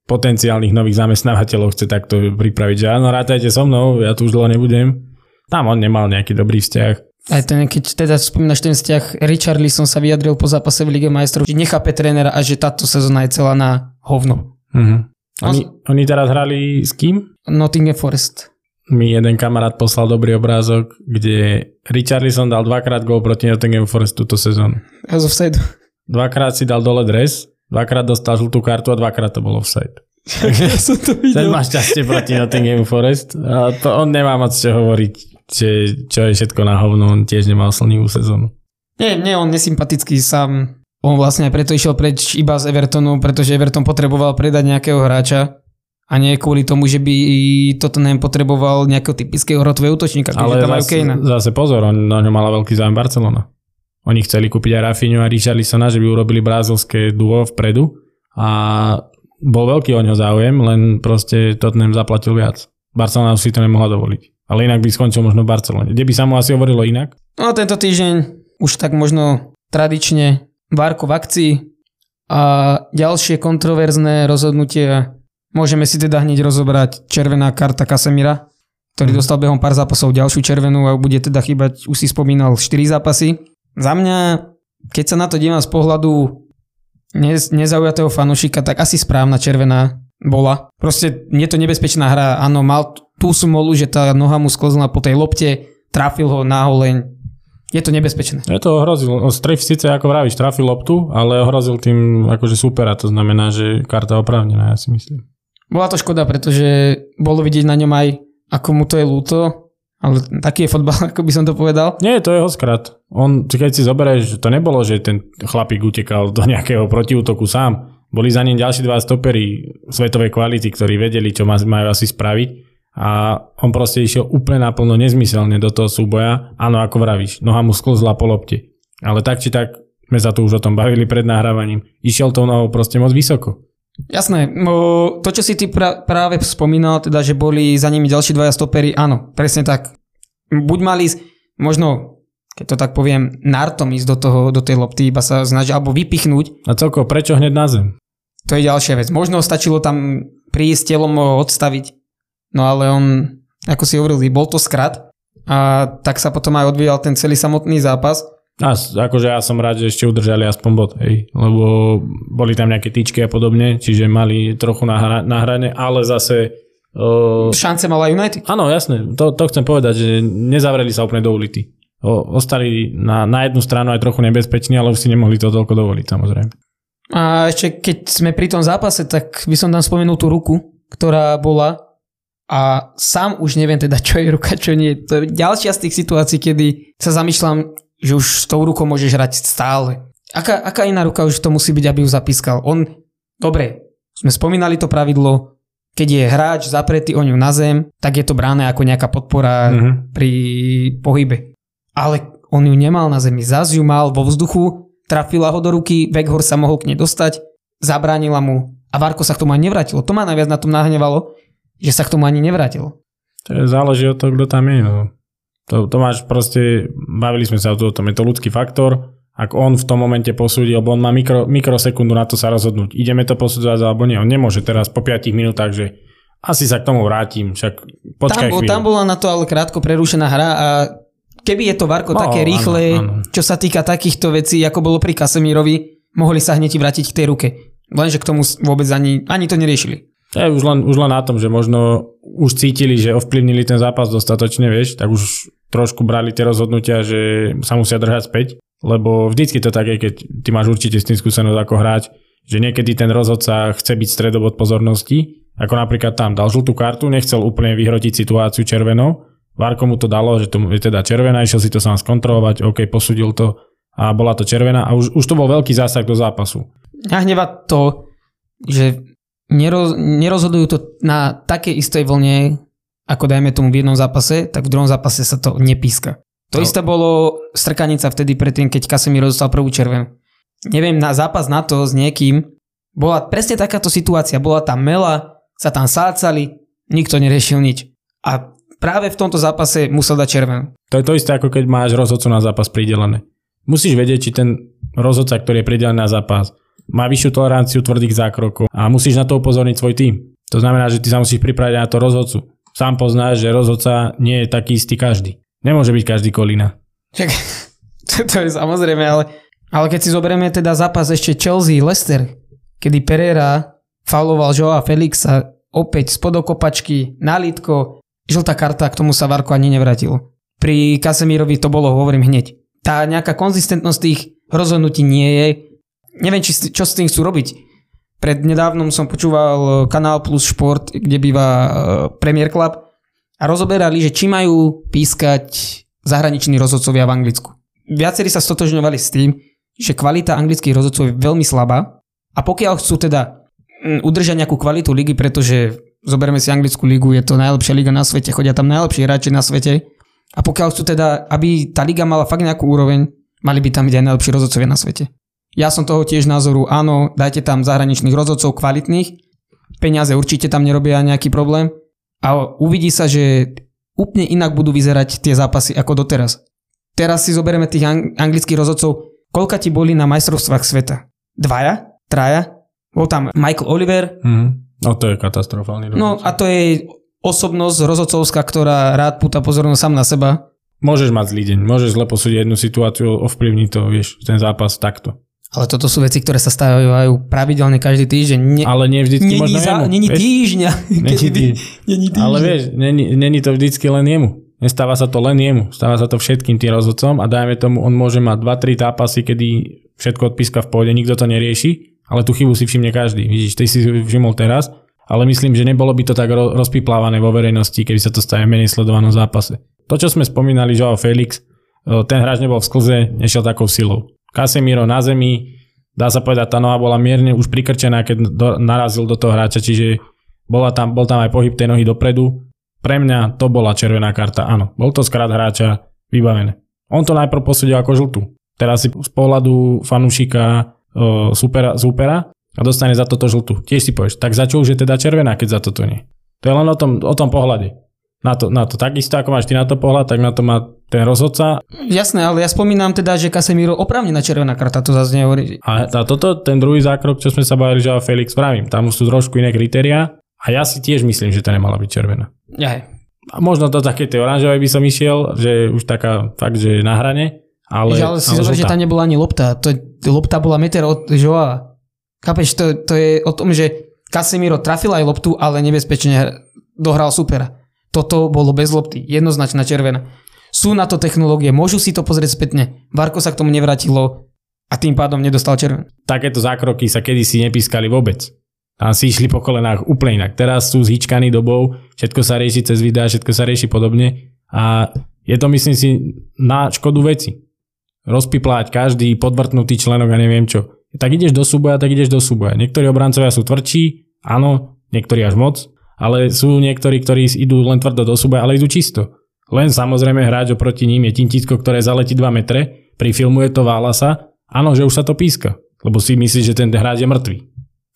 potenciálnych nových zamestnávateľov chce takto pripraviť, že áno, rátajte so mnou, ja tu už dlho nebudem. Tam on nemal nejaký dobrý vzťah. Aj ten, keď teda spomínaš ten vzťah, Richard Lisson sa vyjadril po zápase v Lige majstrov, že nechápe trénera a že táto sezóna je celá na hovno. Mhm. Oni, oni teraz hrali s kým? Nottingham Forest. mi jeden kamarát poslal dobrý obrázok, kde Richarlison dal dvakrát gol proti Nottingham Forest túto sezónu. Z offside. Dvakrát si dal dole dres, dvakrát dostal žltú kartu a dvakrát to bolo offside. [LAUGHS] ja som to Ten videl. má šťastie proti Nottingham Forest a to on nemá moc čo hovoriť, že čo je všetko na hovno, on tiež nemal slnivú sezónu. Nie, nie, on nesympatický sám. On vlastne aj preto išiel preč iba z Evertonu, pretože Everton potreboval predať nejakého hráča a nie kvôli tomu, že by Tottenham potreboval nejakého typického hrotového útočníka, Ale tam zase, zase pozor, on, na ňo mala veľký záujem Barcelona. Oni chceli kúpiť aj Rafinhu a Richarlisona, že by urobili brazilské duo vpredu a bol veľký o ňo záujem, len proste Tottenham zaplatil viac. Barcelona si to nemohla dovoliť. Ale inak by skončil možno v Barcelone. Kde by sa mu asi hovorilo inak? No tento týždeň už tak možno tradične Várko v akcii a ďalšie kontroverzné rozhodnutia. Môžeme si teda hneď rozobrať červená karta Kasemira, ktorý Mhm. dostal behom pár zápasov ďalšiu červenú a bude teda chýbať, už si spomínal, 4 zápasy. Za mňa, keď sa na to dívam z pohľadu nez, nezaujatého fanušika, tak asi správna červená bola. Proste je to nebezpečná hra. Áno, mal t- tú smolu, že tá noha mu sklzla po tej lopte, trafil ho na holeň. Je to nebezpečné. Je to ohrozil. On stref síce ako vravíš, trafil loptu, ale ohrozil tým akože supera. To znamená, že karta oprávnená, ja si myslím. Bola to škoda, pretože bolo vidieť na ňom aj, ako mu to je ľúto, ale taký je fotbal, [LAUGHS] ako by som to povedal. Nie, to je jeho skrat. On, keď si zoberieš, to nebolo, že ten chlapík utekal do nejakého protiútoku sám. Boli za ním ďalší dva stopery svetovej kvality, ktorí vedeli, čo majú asi spraviť. A on proste išiel úplne naplno nezmyselne do toho súboja. Áno, ako vravíš, noha mu sklzla po lopte. Ale tak či tak, sme sa tu už o tom bavili pred nahrávaním, išiel tou nohou proste moc vysoko. Jasné, no, to čo si ty pra- práve spomínal, teda, že boli za nimi ďalší dvaja stopery, áno, presne tak. Buď mali možno keď to tak poviem, nartom ísť do, toho, do tej lopty, iba sa snažiť alebo vypichnúť. A celkovo, prečo hneď na zem? To je ďalšia vec. Možno stačilo tam prísť telom odstaviť, no ale on, ako si hovoril, bol to skrat a tak sa potom aj odvíjal ten celý samotný zápas. A akože ja som rád, že ešte udržali aspoň bod, hej, lebo boli tam nejaké tyčky a podobne, čiže mali trochu na, hra, na hrane, ale zase... Uh, Šance mala United. Áno, jasné, to, to chcem povedať, že nezavreli sa úplne do ulity. O, ostali na, na jednu stranu aj trochu nebezpeční, ale už si nemohli to toľko dovoliť, samozrejme. A ešte keď sme pri tom zápase, tak by som tam spomenul tú ruku, ktorá bola a sám už neviem teda, [LAUGHS] čo je ruka, čo nie. To je ďalšia z tých situácií, kedy sa zamýšľam, že už s tou rukou môžeš hrať stále. Aká, aká iná ruka už to musí byť, aby ju zapískal? On, dobre, sme spomínali to pravidlo, keď je hráč zapretý o ňu na zem, tak je to bráne ako nejaká podpora mm-hmm. pri pohybe. Ale on ju nemal na zemi, zaz ju mal vo vzduchu, trafila ho do ruky, Weghor sa mohol k nej dostať, zabránila mu a Varko sa k tomu ani nevrátilo. To ma najviac na tom nahnevalo, že sa k tomu ani nevrátil. To je, záleží od toho, kto tam je. No. To, to máš proste, bavili sme sa o tom, je to ľudský faktor, ak on v tom momente posúdi, lebo on má mikro, mikrosekundu na to sa rozhodnúť. Ideme to posudzovať alebo nie. On nemôže teraz po 5 minútach, že asi sa k tomu vrátim, však počkaj tam, tam bola na to ale krátko prerušená hra a keby je to Varko no, také rýchle, áno, áno. čo sa týka takýchto vecí, ako bolo pri Kasemírovi, mohli sa hneď vrátiť k tej ruke. Lenže k tomu vôbec ani, ani to neriešili. To je už len, už len na tom, že možno už cítili, že ovplyvnili ten zápas dostatočne, vieš, tak už trošku brali tie rozhodnutia, že sa musia držať späť, lebo vždycky to tak je, keď ty máš určite s tým skúsenosť ako hráč, že niekedy ten rozhodca chce byť stredobod pozornosti, ako napríklad tam dal žltú kartu, nechcel úplne vyhrotiť situáciu červenou, Varko mu to dalo, že to je teda červená, išiel si to sám skontrolovať, OK, posudil to a bola to červená a už, už to bol veľký zásah do zápasu. A hneva to, že neroz, nerozhodujú to na takej istej vlne, ako dajme tomu v jednom zápase, tak v druhom zápase sa to nepíska. To no. isté bolo strkanica vtedy predtým, keď Casemiro dostal prvú červenú. Neviem, na zápas na to s niekým bola presne takáto situácia. Bola tam mela, sa tam sácali, nikto neriešil nič. A práve v tomto zápase musel dať červenú. To je to isté, ako keď máš rozhodcu na zápas pridelené. Musíš vedieť, či ten rozhodca, ktorý je pridelený na zápas, má vyššiu toleranciu tvrdých zákrokov a musíš na to upozorniť svoj tým. To znamená, že ty sa musíš pripraviť na to rozhodcu. Sám poznáš, že rozhodca nie je taký istý každý. Nemôže byť každý kolína. Čak, [LAUGHS] to, je samozrejme, ale, ale keď si zoberieme teda zápas ešte Chelsea-Leicester, kedy Pereira fauloval Joa Felixa opäť spod okopačky, nalitko, žltá karta, k tomu sa Varko ani nevrátil. Pri Kasemírovi to bolo, hovorím hneď. Tá nejaká konzistentnosť tých rozhodnutí nie je, neviem, či, čo s tým chcú robiť. Pred nedávnom som počúval e, Kanál Plus Šport, kde býva e, Premier Club a rozoberali, že či majú pískať zahraniční rozhodcovia v Anglicku. Viacerí sa stotožňovali s tým, že kvalita anglických rozhodcov je veľmi slabá a pokiaľ chcú teda udržať nejakú kvalitu ligy, pretože zoberme si anglickú ligu, je to najlepšia liga na svete, chodia tam najlepší hráči na svete a pokiaľ chcú teda, aby tá liga mala fakt nejakú úroveň, mali by tam byť aj najlepší rozhodcovia na svete. Ja som toho tiež názoru, áno, dajte tam zahraničných rozhodcov kvalitných, peniaze určite tam nerobia nejaký problém a uvidí sa, že úplne inak budú vyzerať tie zápasy ako doteraz. Teraz si zoberieme tých anglických rozhodcov, koľka ti boli na majstrovstvách sveta? Dvaja? Traja? Bol tam Michael Oliver. Mm. No to je katastrofálny rozhodca. No a to je osobnosť rozhodcovská, ktorá rád púta pozornosť sám na seba. Môžeš mať zlý deň, môžeš zle posúdiť jednu situáciu, ovplyvniť to, vieš, ten zápas takto. Ale toto sú veci, ktoré sa stávajú pravidelne každý týždeň. Ne, ale nie vždycky není možno za, jemu. Není týždňa. [LAUGHS] Není, tý, není týždňa. Ale vieš, není, není to vždycky len jemu. Nestáva sa to len jemu. Stáva sa to všetkým tým rozhodcom a dajme tomu, on môže mať 2-3 zápasy, kedy všetko odpíska v pôde, nikto to nerieši, ale tú chybu si všimne každý. Vidíš, ty si všimol teraz, ale myslím, že nebolo by to tak rozpiplávané vo verejnosti, keby sa to stane menej sledovanom zápase. To, čo sme spomínali, Joao Felix, e, ten hráč nebol v sklze, nešiel takou silou. Casemiro na zemi, dá sa povedať, tá noha bola mierne už prikrčená, keď do, narazil do toho hráča, čiže bola tam, bol tam aj pohyb tej nohy dopredu. Pre mňa to bola červená karta, áno. Bol to skrat hráča vybavené. On to najprv posúdil ako žltú. Teraz si z pohľadu fanúšika uh, supera, supera a dostane za toto žltú. Tiež si povieš, tak za čo už je teda červená, keď za toto nie. To je len o tom, o tom pohľade. Na to, na to takisto, ako máš ty na to pohľad, tak na to má ten rozhodca. Jasné, ale ja spomínam teda, že Casemiro oprávnená červená karta, to zase nehovorí. A, a toto, ten druhý zákrok, čo sme sa bavili, že Felix pravím, tam sú trošku iné kritéria a ja si tiež myslím, že to nemala byť červená. Ja, A možno do také tej oranžovej by som išiel, že už taká fakt, že na hrane, ale... že, ale si zober, že tam nebola ani lopta. To, lopta bola meter od Joa. Chápeš, to, to je o tom, že Casemiro trafil aj loptu, ale nebezpečne hr- dohral supera. Toto bolo bez lopty, jednoznačná červená. Sú na to technológie, môžu si to pozrieť spätne. Varko sa k tomu nevrátilo a tým pádom nedostal červen. Takéto zákroky sa kedysi nepískali vôbec. Tam si išli po kolenách úplne inak. Teraz sú zhyčkaní dobou, všetko sa rieši cez videá, všetko sa rieši podobne a je to myslím si na škodu veci. Rozpipláť každý podvrtnutý členok a neviem čo. Tak ideš do súboja, tak ideš do súboja. Niektorí obrancovia sú tvrdší, áno, niektorí až moc, ale sú niektorí, ktorí idú len tvrdo do súboja, ale idú čisto. Len samozrejme hráč oproti ním je tintisko, ktoré zaletí 2 metre, prifilmuje to Válasa, áno, že už sa to píska, lebo si myslí, že ten hráč je mŕtvý.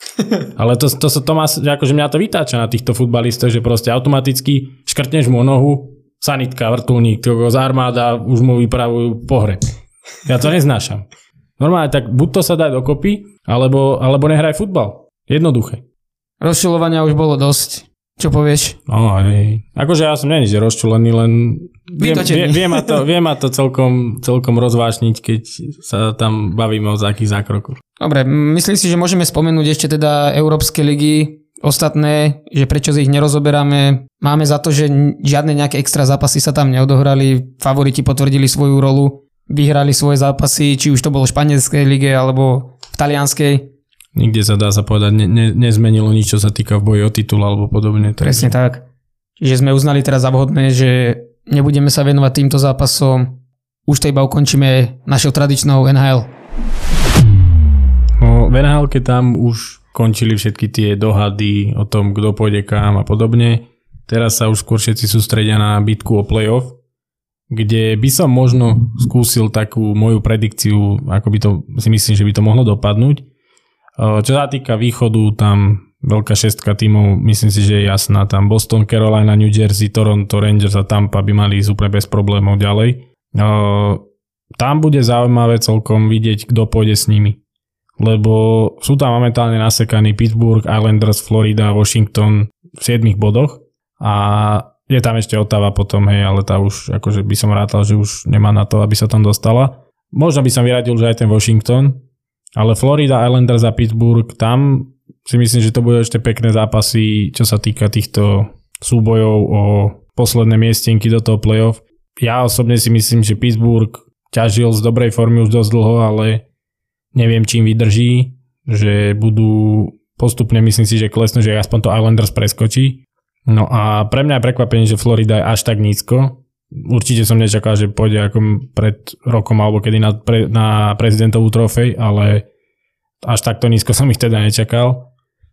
[LAUGHS] Ale to, to, to, to má, že akože mňa to vytáča na týchto futbalistov, že proste automaticky škrtneš mu nohu, sanitka, vrtulník, z armáda, už mu vypravujú pohreb. Ja to neznášam. Normálne tak buď to sa dá dokopy, alebo, alebo nehraj futbal. Jednoduché. Rozšilovania už bolo dosť. Čo povieš? No, hej. Akože ja som není, že rozčulený, len viem, vie, vie, ma to, vie ma to celkom, celkom rozvášniť, keď sa tam bavíme o takých zákrokoch. Dobre, myslím si, že môžeme spomenúť ešte teda Európske ligy, ostatné, že prečo ich nerozoberáme. Máme za to, že žiadne nejaké extra zápasy sa tam neodohrali, favoriti potvrdili svoju rolu, vyhrali svoje zápasy, či už to bolo v španielskej lige alebo v talianskej. Nikde sa dá sa povedať, ne, ne, nezmenilo nič, čo sa týka v boji o titul alebo podobne. takže- Presne tak. Čiže sme uznali teraz za vhodné, že nebudeme sa venovať týmto zápasom, už to iba ukončíme našou tradičnou NHL. No, v nhl tam už končili všetky tie dohady o tom, kto pôjde kam a podobne. Teraz sa už skôr všetci sústredia na bitku o playoff, kde by som možno skúsil takú moju predikciu, ako by to si myslím, že by to mohlo dopadnúť. Čo sa týka východu, tam veľká šestka tímov, myslím si, že je jasná. Tam Boston, Carolina, New Jersey, Toronto, Rangers a Tampa by mali ísť úplne bez problémov ďalej. Tam bude zaujímavé celkom vidieť, kto pôjde s nimi lebo sú tam momentálne nasekaní Pittsburgh, Islanders, Florida, Washington v 7 bodoch a je tam ešte Ottawa potom, hej, ale tá už, akože by som rátal, že už nemá na to, aby sa tam dostala. Možno by som vyradil, že aj ten Washington, ale Florida, Islanders a Pittsburgh, tam si myslím, že to budú ešte pekné zápasy, čo sa týka týchto súbojov o posledné miestenky do toho playoff. Ja osobne si myslím, že Pittsburgh ťažil z dobrej formy už dosť dlho, ale neviem, čím vydrží, že budú postupne, myslím si, že klesnú, že aspoň to Islanders preskočí. No a pre mňa je prekvapenie, že Florida je až tak nízko. Určite som nečakal, že pôjde ako pred rokom alebo kedy na, pre, na prezidentovú trofej, ale až takto nízko som ich teda nečakal.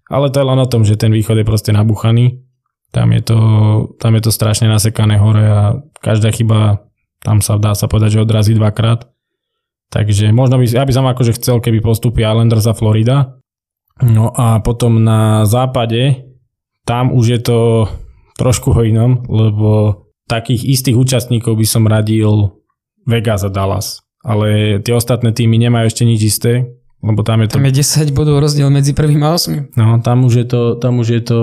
Ale to je len o tom, že ten východ je proste nabuchaný. Tam je to, tam je to strašne nasekané hore a každá chyba tam sa dá sa povedať, že odrazí dvakrát. Takže možno by, ja by som akože chcel, keby postupí Islanders a Florida. No a potom na západe, tam už je to trošku o inom, lebo takých istých účastníkov by som radil Vegas a Dallas. Ale tie ostatné týmy nemajú ešte nič isté, lebo tam je to... Tam je 10 bodov rozdiel medzi prvým a 8. No, tam už je to, tam už je to,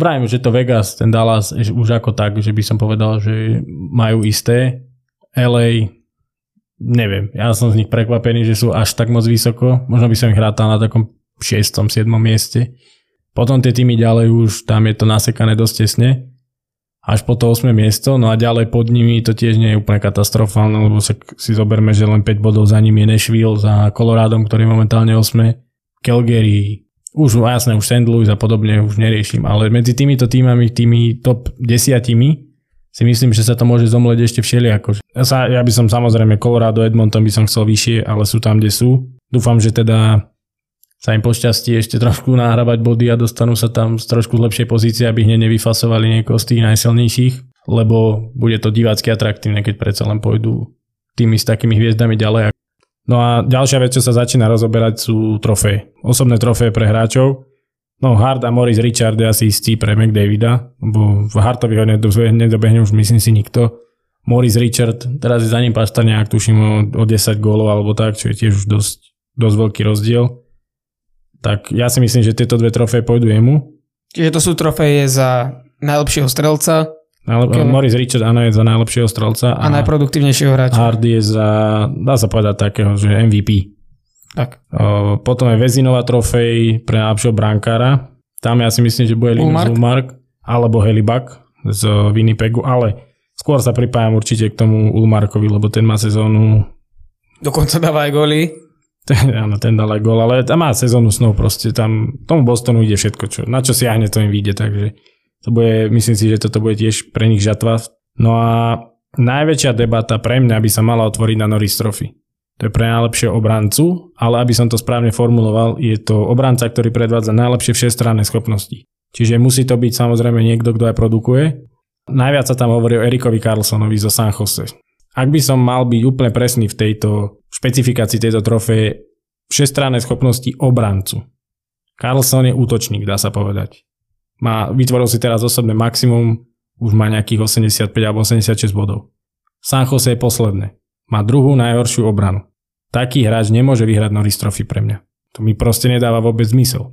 vrajím, že to Vegas, ten Dallas už ako tak, že by som povedal, že majú isté. LA, neviem, ja som z nich prekvapený, že sú až tak moc vysoko. Možno by som ich rátal na takom 6. 7. mieste. Potom tie týmy ďalej už, tam je to nasekané dosť tesne. Až po to 8. miesto, no a ďalej pod nimi to tiež nie je úplne katastrofálne, lebo si zoberme, že len 5 bodov za nimi je Nashville, za Colorádom, ktorý je momentálne 8. Calgary, už jasné, už St. Louis a podobne už neriešim, ale medzi týmito týmami, tými top desiatimi, si myslím, že sa to môže zomleť ešte všelijako. Ja, sa, ja by som samozrejme Colorado, Edmonton by som chcel vyššie, ale sú tam, kde sú. Dúfam, že teda sa im pošťastí ešte trošku nahrávať body a dostanú sa tam z trošku lepšej pozície, aby hneď nevyfasovali niekoho z tých najsilnejších, lebo bude to divácky atraktívne, keď predsa len pôjdu tými s takými hviezdami ďalej. No a ďalšia vec, čo sa začína rozoberať sú trofeje. Osobné trofeje pre hráčov. No Hart a Morris Richard je asi istý pre McDavida, lebo v Hartovi ho nedobehne už myslím si nikto. Morris Richard, teraz je za ním Paštarniak, tuším o, o 10 gólov alebo tak, čo je tiež už dosť, dosť veľký rozdiel. Tak ja si myslím, že tieto dve trofeje pôjdu jemu. Čiže to sú trofeje za najlepšieho strelca. Najlep- okay. Morris Richard áno je za najlepšieho strelca. A, a najproduktívnejšieho hráča. Hard je za, dá sa povedať takého, že MVP. Tak. O, potom je Vezinová trofej pre najlepšieho brankára. Tam ja si myslím, že bude Linus Ulmark alebo Helibak z Winnipegu, ale skôr sa pripájam určite k tomu Ulmarkovi, lebo ten má sezónu... Dokonca dáva aj góly. [LAUGHS] Áno, ten dal aj gól, ale tam má sezónu snov proste, tam tomu Bostonu ide všetko, čo, na čo siahne, to im vyjde, takže to bude, myslím si, že toto bude tiež pre nich žatva. No a najväčšia debata pre mňa by sa mala otvoriť na Norris Trophy. To je pre najlepšieho obrancu, ale aby som to správne formuloval, je to obranca, ktorý predvádza najlepšie všestranné schopnosti. Čiže musí to byť samozrejme niekto, kto aj produkuje. Najviac sa tam hovorí o Erikovi Carlsonovi zo San Jose. Ak by som mal byť úplne presný v tejto špecifikácii tejto trofeje, všestranné schopnosti obrancu. Carlson je útočník, dá sa povedať. Má, vytvoril si teraz osobné maximum, už má nejakých 85 alebo 86 bodov. San Jose je posledné. Má druhú najhoršiu obranu taký hráč nemôže vyhrať Norris Trophy pre mňa. To mi proste nedáva vôbec zmysel.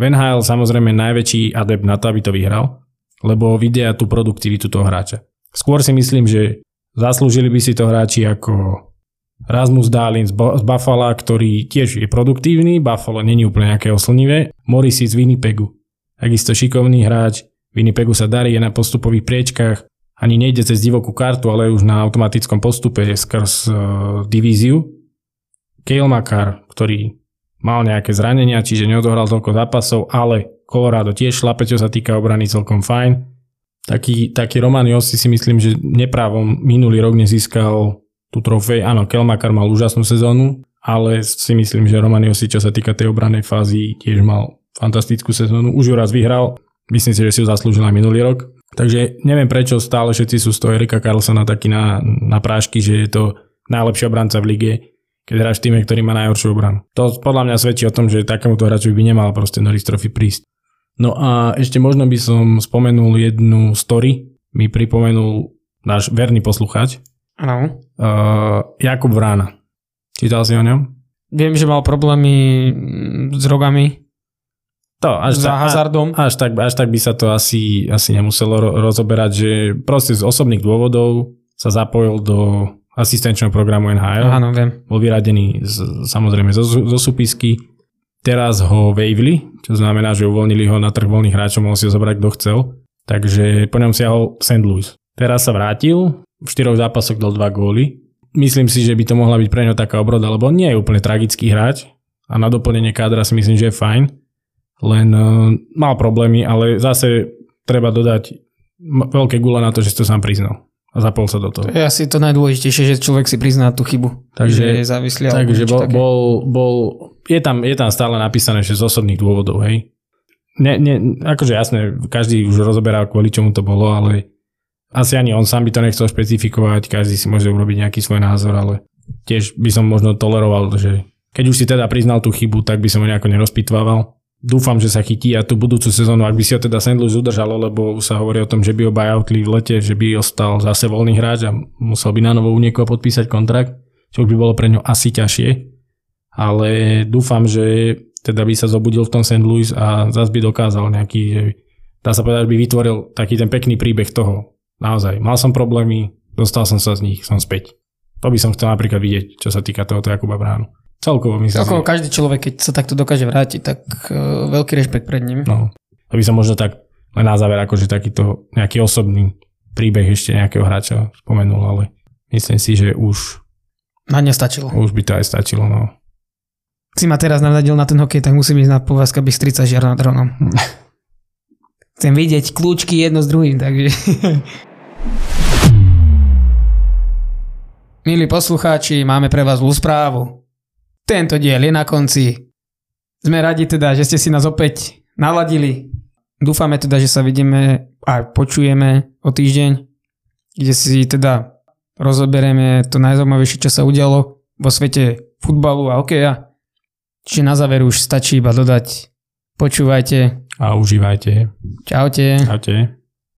Van Hale samozrejme najväčší adept na to, aby to vyhral, lebo vidia tú produktivitu toho hráča. Skôr si myslím, že zaslúžili by si to hráči ako Rasmus Dahlin z, Buffalo, ktorý tiež je produktívny, Buffalo není úplne nejaké oslnivé, Morrissey z Winnipegu. Takisto šikovný hráč, Winnipegu sa darí, je na postupových priečkách, ani nejde cez divokú kartu, ale už na automatickom postupe skrz uh, divíziu, Kale Makar, ktorý mal nejaké zranenia, čiže neodohral toľko zápasov, ale Colorado tiež šlape, čo sa týka obrany celkom fajn. Taký, taký Roman Jossi si myslím, že neprávom minulý rok nezískal tú trofej. Áno, Kelmakar mal úžasnú sezónu, ale si myslím, že Roman Jossi, čo sa týka tej obranej fázy, tiež mal fantastickú sezónu. Už ju raz vyhral, myslím si, že si ju zaslúžil aj minulý rok. Takže neviem prečo stále všetci sú z toho Erika Carlsona takí na, na prášky, že je to najlepší obranca v lige keď hráš v týme, ktorý má najhoršiu obranu. To podľa mňa svedčí o tom, že takémuto hráčovi by nemal proste Norris Trophy prísť. No a ešte možno by som spomenul jednu story, mi pripomenul náš verný posluchač. Áno. Uh, Jakub Vrána. Čítal si o ňom? Viem, že mal problémy s rogami. To, až za hazardom. Až tak, až tak by sa to asi, asi nemuselo rozoberať, že proste z osobných dôvodov sa zapojil do asistenčného programu NHL. Áno, viem. Bol vyradený z, samozrejme zo, zo súpisky. Teraz ho wavili, čo znamená, že uvoľnili ho na trh voľných hráčov, mohol si ho zobrať kto chcel. Takže po ňom siahol St. Louis. Teraz sa vrátil, v štyroch zápasoch dal dva góly. Myslím si, že by to mohla byť pre ňo taká obroda, lebo nie je úplne tragický hráč a na doplnenie kádra si myslím, že je fajn. Len uh, mal problémy, ale zase treba dodať veľké gule na to, že si to sám priznal a zapol sa do toho. To je asi to najdôležitejšie, že človek si prizná tú chybu. Takže je závislý. Takže bol, bol, bol, je, tam, je tam stále napísané, že z osobných dôvodov, hej. Ne, ne, akože jasné, každý už rozoberá, kvôli čomu to bolo, ale asi ani on sám by to nechcel špecifikovať, každý si môže urobiť nejaký svoj názor, ale tiež by som možno toleroval, že keď už si teda priznal tú chybu, tak by som ho nejako nerozpitvával dúfam, že sa chytí a tú budúcu sezónu, ak by si ho teda St. Louis udržalo, lebo sa hovorí o tom, že by ho buyoutli v lete, že by ostal zase voľný hráč a musel by na novo u niekoho podpísať kontrakt, čo by bolo pre ňo asi ťažšie. Ale dúfam, že teda by sa zobudil v tom St. Louis a zase by dokázal nejaký, že dá sa povedať, by vytvoril taký ten pekný príbeh toho. Naozaj, mal som problémy, dostal som sa z nich, som späť. To by som chcel napríklad vidieť, čo sa týka tohoto Jakuba Bránu. Celkovo myslím. Celkovo každý človek, keď sa takto dokáže vrátiť, tak uh, veľký rešpekt pred ním. No, aby som možno tak len na záver akože takýto nejaký osobný príbeh ešte nejakého hráča spomenul, ale myslím si, že už na ne stačilo. Už by to aj stačilo, no. Si ma teraz navnadil na ten hokej, tak musím ísť na povázka Bystrica žiar nad dronom. [LAUGHS] Chcem vidieť kľúčky jedno s druhým, takže... [LAUGHS] Milí poslucháči, máme pre vás zlú správu. Tento diel je na konci. Sme radi teda, že ste si nás opäť naladili. Dúfame teda, že sa vidíme a počujeme o týždeň, kde si teda rozoberieme to najzaujímavejšie, čo sa udialo vo svete futbalu a hokeja. Čiže na záver už stačí iba dodať počúvajte. A užívajte. Čaute. Čaute.